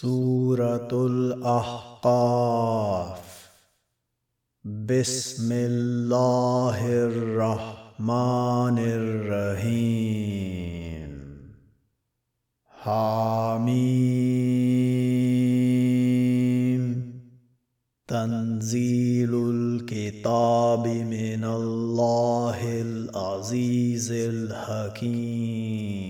سورة الأحقاف. بسم الله الرحمن الرحيم. حميم. تنزيل الكتاب من الله العزيز الحكيم.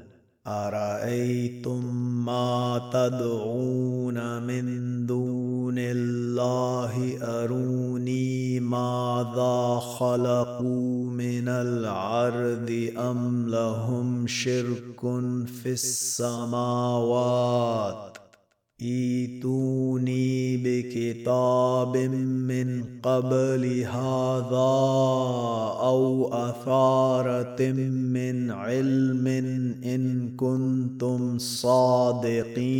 أرأيتم ما تدعون من دون الله؟ أروني ماذا خلقوا من الأرض أم لهم شرك في السماوات؟ ايتوني بكتاب من قبل هذا أو أثارة من علم إن كنتم صادقين.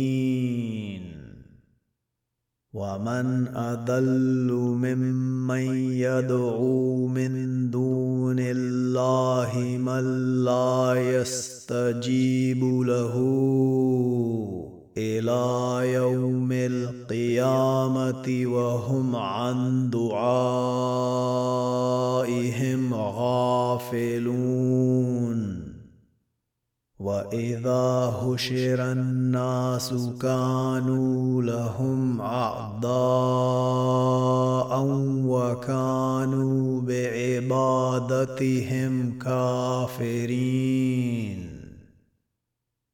ومن أضل ممن يدعو من دون الله من لا يستجيب له. إلى يوم القيامة وهم عن دعائهم غافلون. وإذا هشر الناس كانوا لهم أعداء وكانوا بعبادتهم كافرين.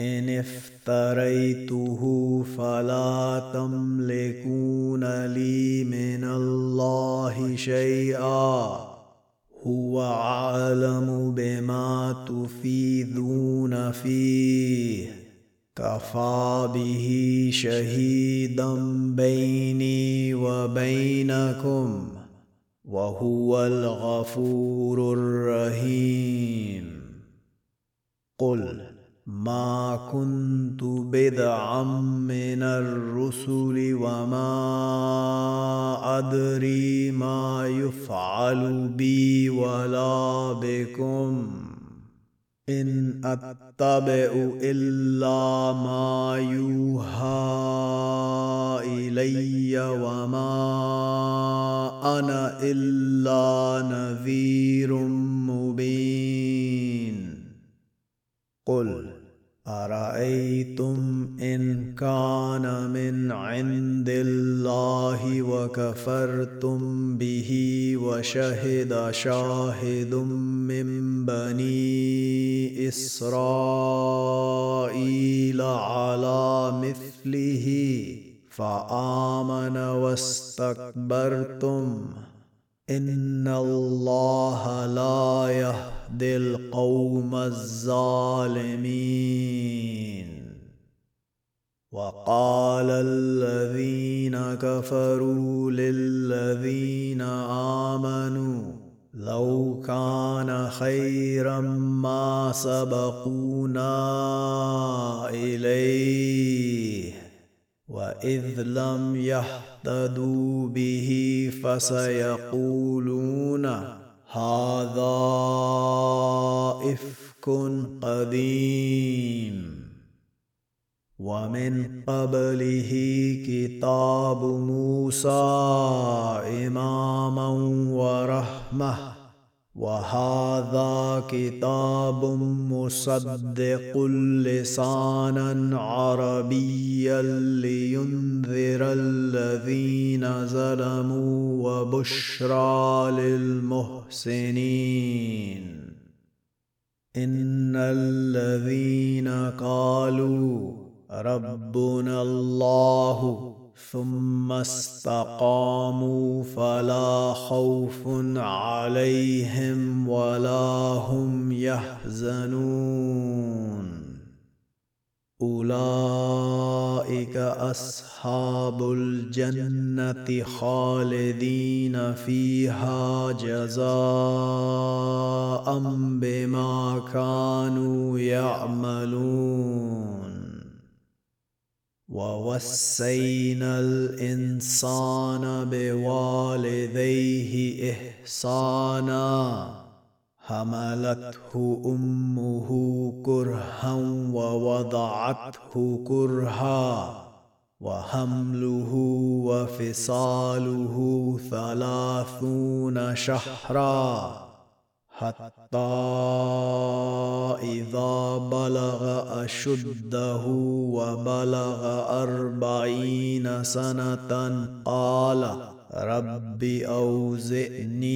إن افتريته فلا تملكون لي من الله شيئا. هو أعلم بما تفيذون فيه. كفى به شهيدا بيني وبينكم وهو الغفور الرحيم. قل ما كنت بدعا من الرسل وما أدري ما يفعل بي ولا بكم. إن أتبع إلا ما يوحى إلي وما أنا إلا نذير مبين. قل أرأيتم إن كان من عند الله وكفرتم به وشهد شاهد من بني إسرائيل على مثله فآمن واستكبرتم. ان الله لا يهدي القوم الظالمين. وقال الذين كفروا للذين امنوا لو كان خيرا ما سبقونا اليه واذ لم يهتدوا به فسيقولون هذا افك قديم. ومن قبله كتاب موسى اماما ورحمه وهذا كتاب مصدق لسانا عربيا لينذر الذين ظلموا وبشرى للمحسنين. إن الذين قالوا ربنا الله ثم استقاموا فلا خوف عليهم ولا هم يحزنون. أولئك أصحاب الجنة خالدين فيها جزاء بما كانوا يعملون. ووصينا الإنسان بوالديه إحسانا. حملته أمه كرها ووضعته كرها وحمله وفصاله ثلاثون شهرا. حتى إذا بلغ أشده وبلغ أربعين سنة قال رب أوزئني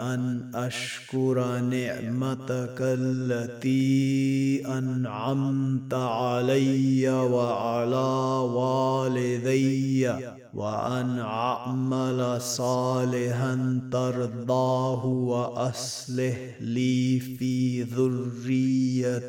أن أشكر نعمتك التي أنعمت علي وعلى والدي وأن أعمل صالحا ترضاه وأصلح لي في ذريتي.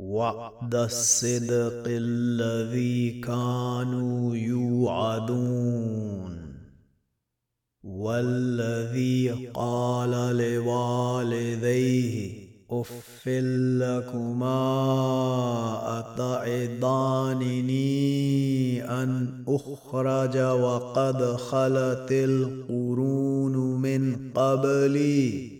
وعد الصدق الذي كانوا يوعدون. والذي قال لوالديه اف لكما اتعظانني ان اخرج وقد خلت القرون من قبلي.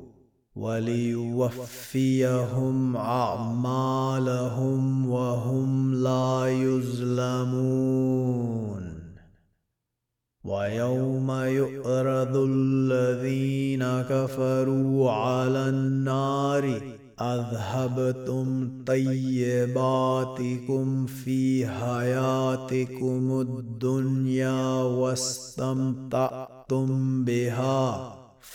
وليوفيهم أعمالهم وهم لا يظلمون. ويوم يؤرض الذين كفروا على النار أذهبتم طيباتكم في حياتكم الدنيا واستمتعتم بها.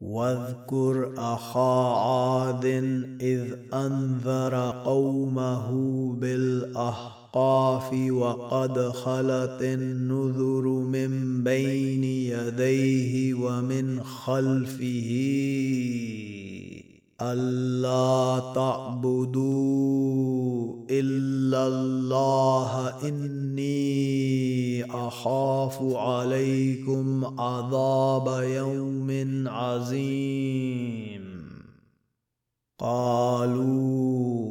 واذكر أخا عاد إذ أنذر قومه بالأحقاف وقد خلت النذر من بين يديه ومن خلفه ألا تعبدوا إلا الله إني أخاف عليكم عذاب يوم عظيم. قالوا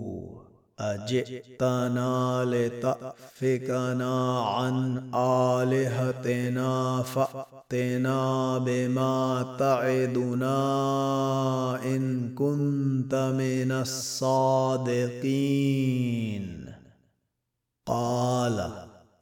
أجئتنا لتأفكنا عن آلهتنا فأتنا بما تعدنا إن كنت من الصادقين قال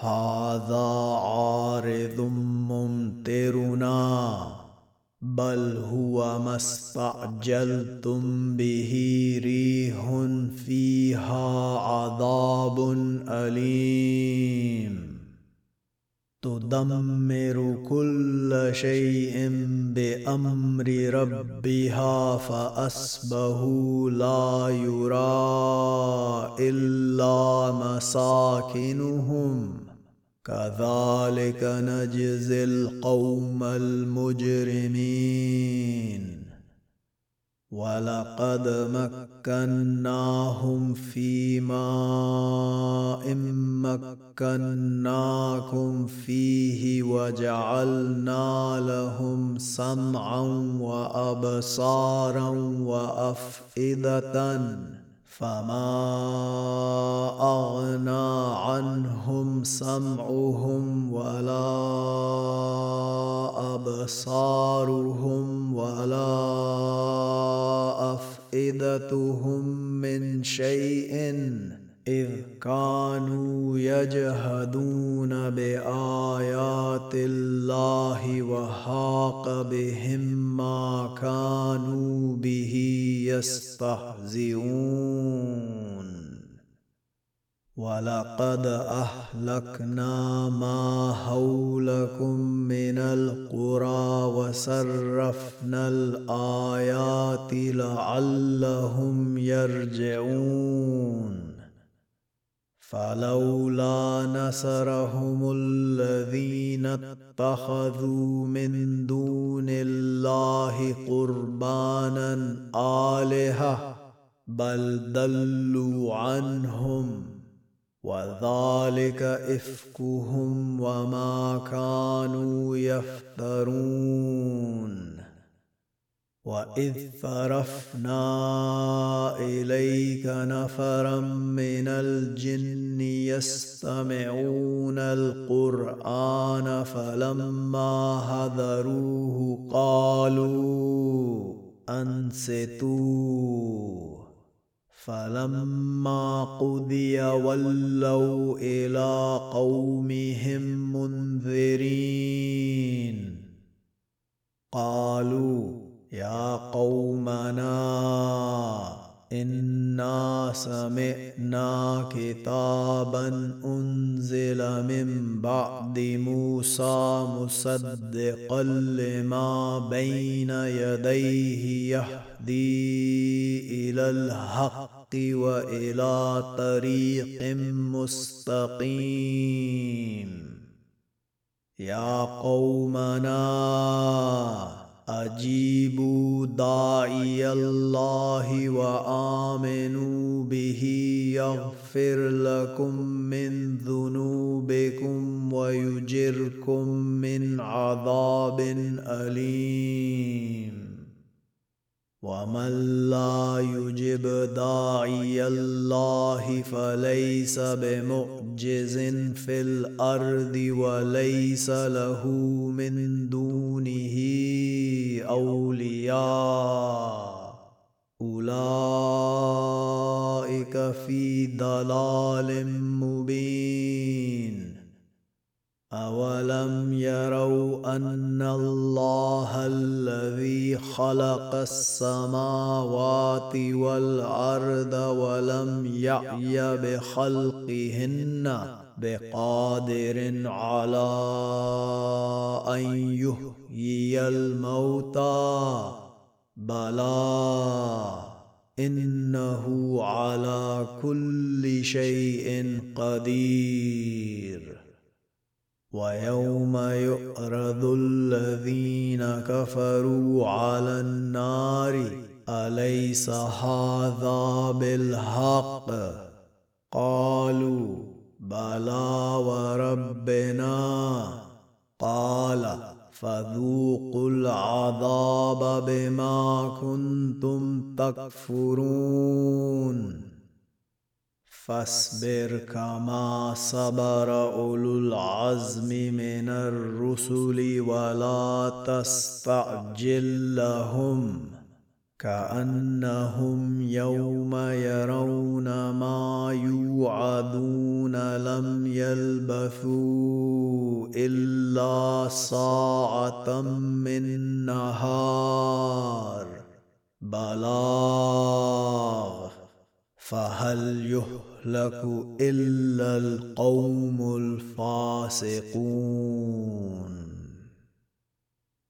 هذا عارض ممطرنا بل هو ما استعجلتم به ريح فيها عذاب أليم. تدمر كل شيء بأمر ربها فاصبحوا لا يرى إلا مساكنهم. كذلك نجزي القوم المجرمين. ولقد مكناهم في ماء مكناكم فيه وجعلنا لهم سمعا وابصارا وافئده فما اغنى عنهم سمعهم ولا ابصارهم ولا افئدتهم من شيء إذ كانوا يجهدون بآيات الله وحاق بهم ما كانوا به يستهزئون. ولقد أهلكنا ما حولكم من القرى وصرفنا الآيات لعلهم يرجعون. فلولا نصرهم الذين اتخذوا من دون الله قربانا آلهة بل ضلوا عنهم وذلك إفكهم وما كانوا يفترون. واذ صرفنا اليك نفرا من الجن يستمعون القران فلما هذروه قالوا انصتوا فلما قضي ولوا إلى قومهم منذرين قالوا يا قومنا إنا سمعنا كتابا أنزل من بعد موسى مصدقا لما بين يديه يهدي إلى الحق وإلى طريق مستقيم. يا قومنا أجيبوا داعي الله وآمنوا به يغفر لكم من ذنوبكم ويجركم من عذاب أليم. ومن لا يجب داعي الله فليس بمعجز في الأرض وليس له من دونه اولياء اولئك في ضلال مبين اولم يروا ان الله خلق السماوات والأرض ولم يعي بخلقهن بقادر على أن يحيي الموتى. بلى إنه على كل شيء قدير. ويوم يؤرض الذين كفروا على النار أليس هذا بالحق؟ قالوا بلى وربنا. قال فذوقوا العذاب بما كنتم تكفرون. فاصبر كما صبر أولو العزم من الرسل ولا تستعجل لهم كأنهم يوم يرون ما يوعدون لم يلبثوا إلا ساعة من نهار بلاغ فهل يهلك الا القوم الفاسقون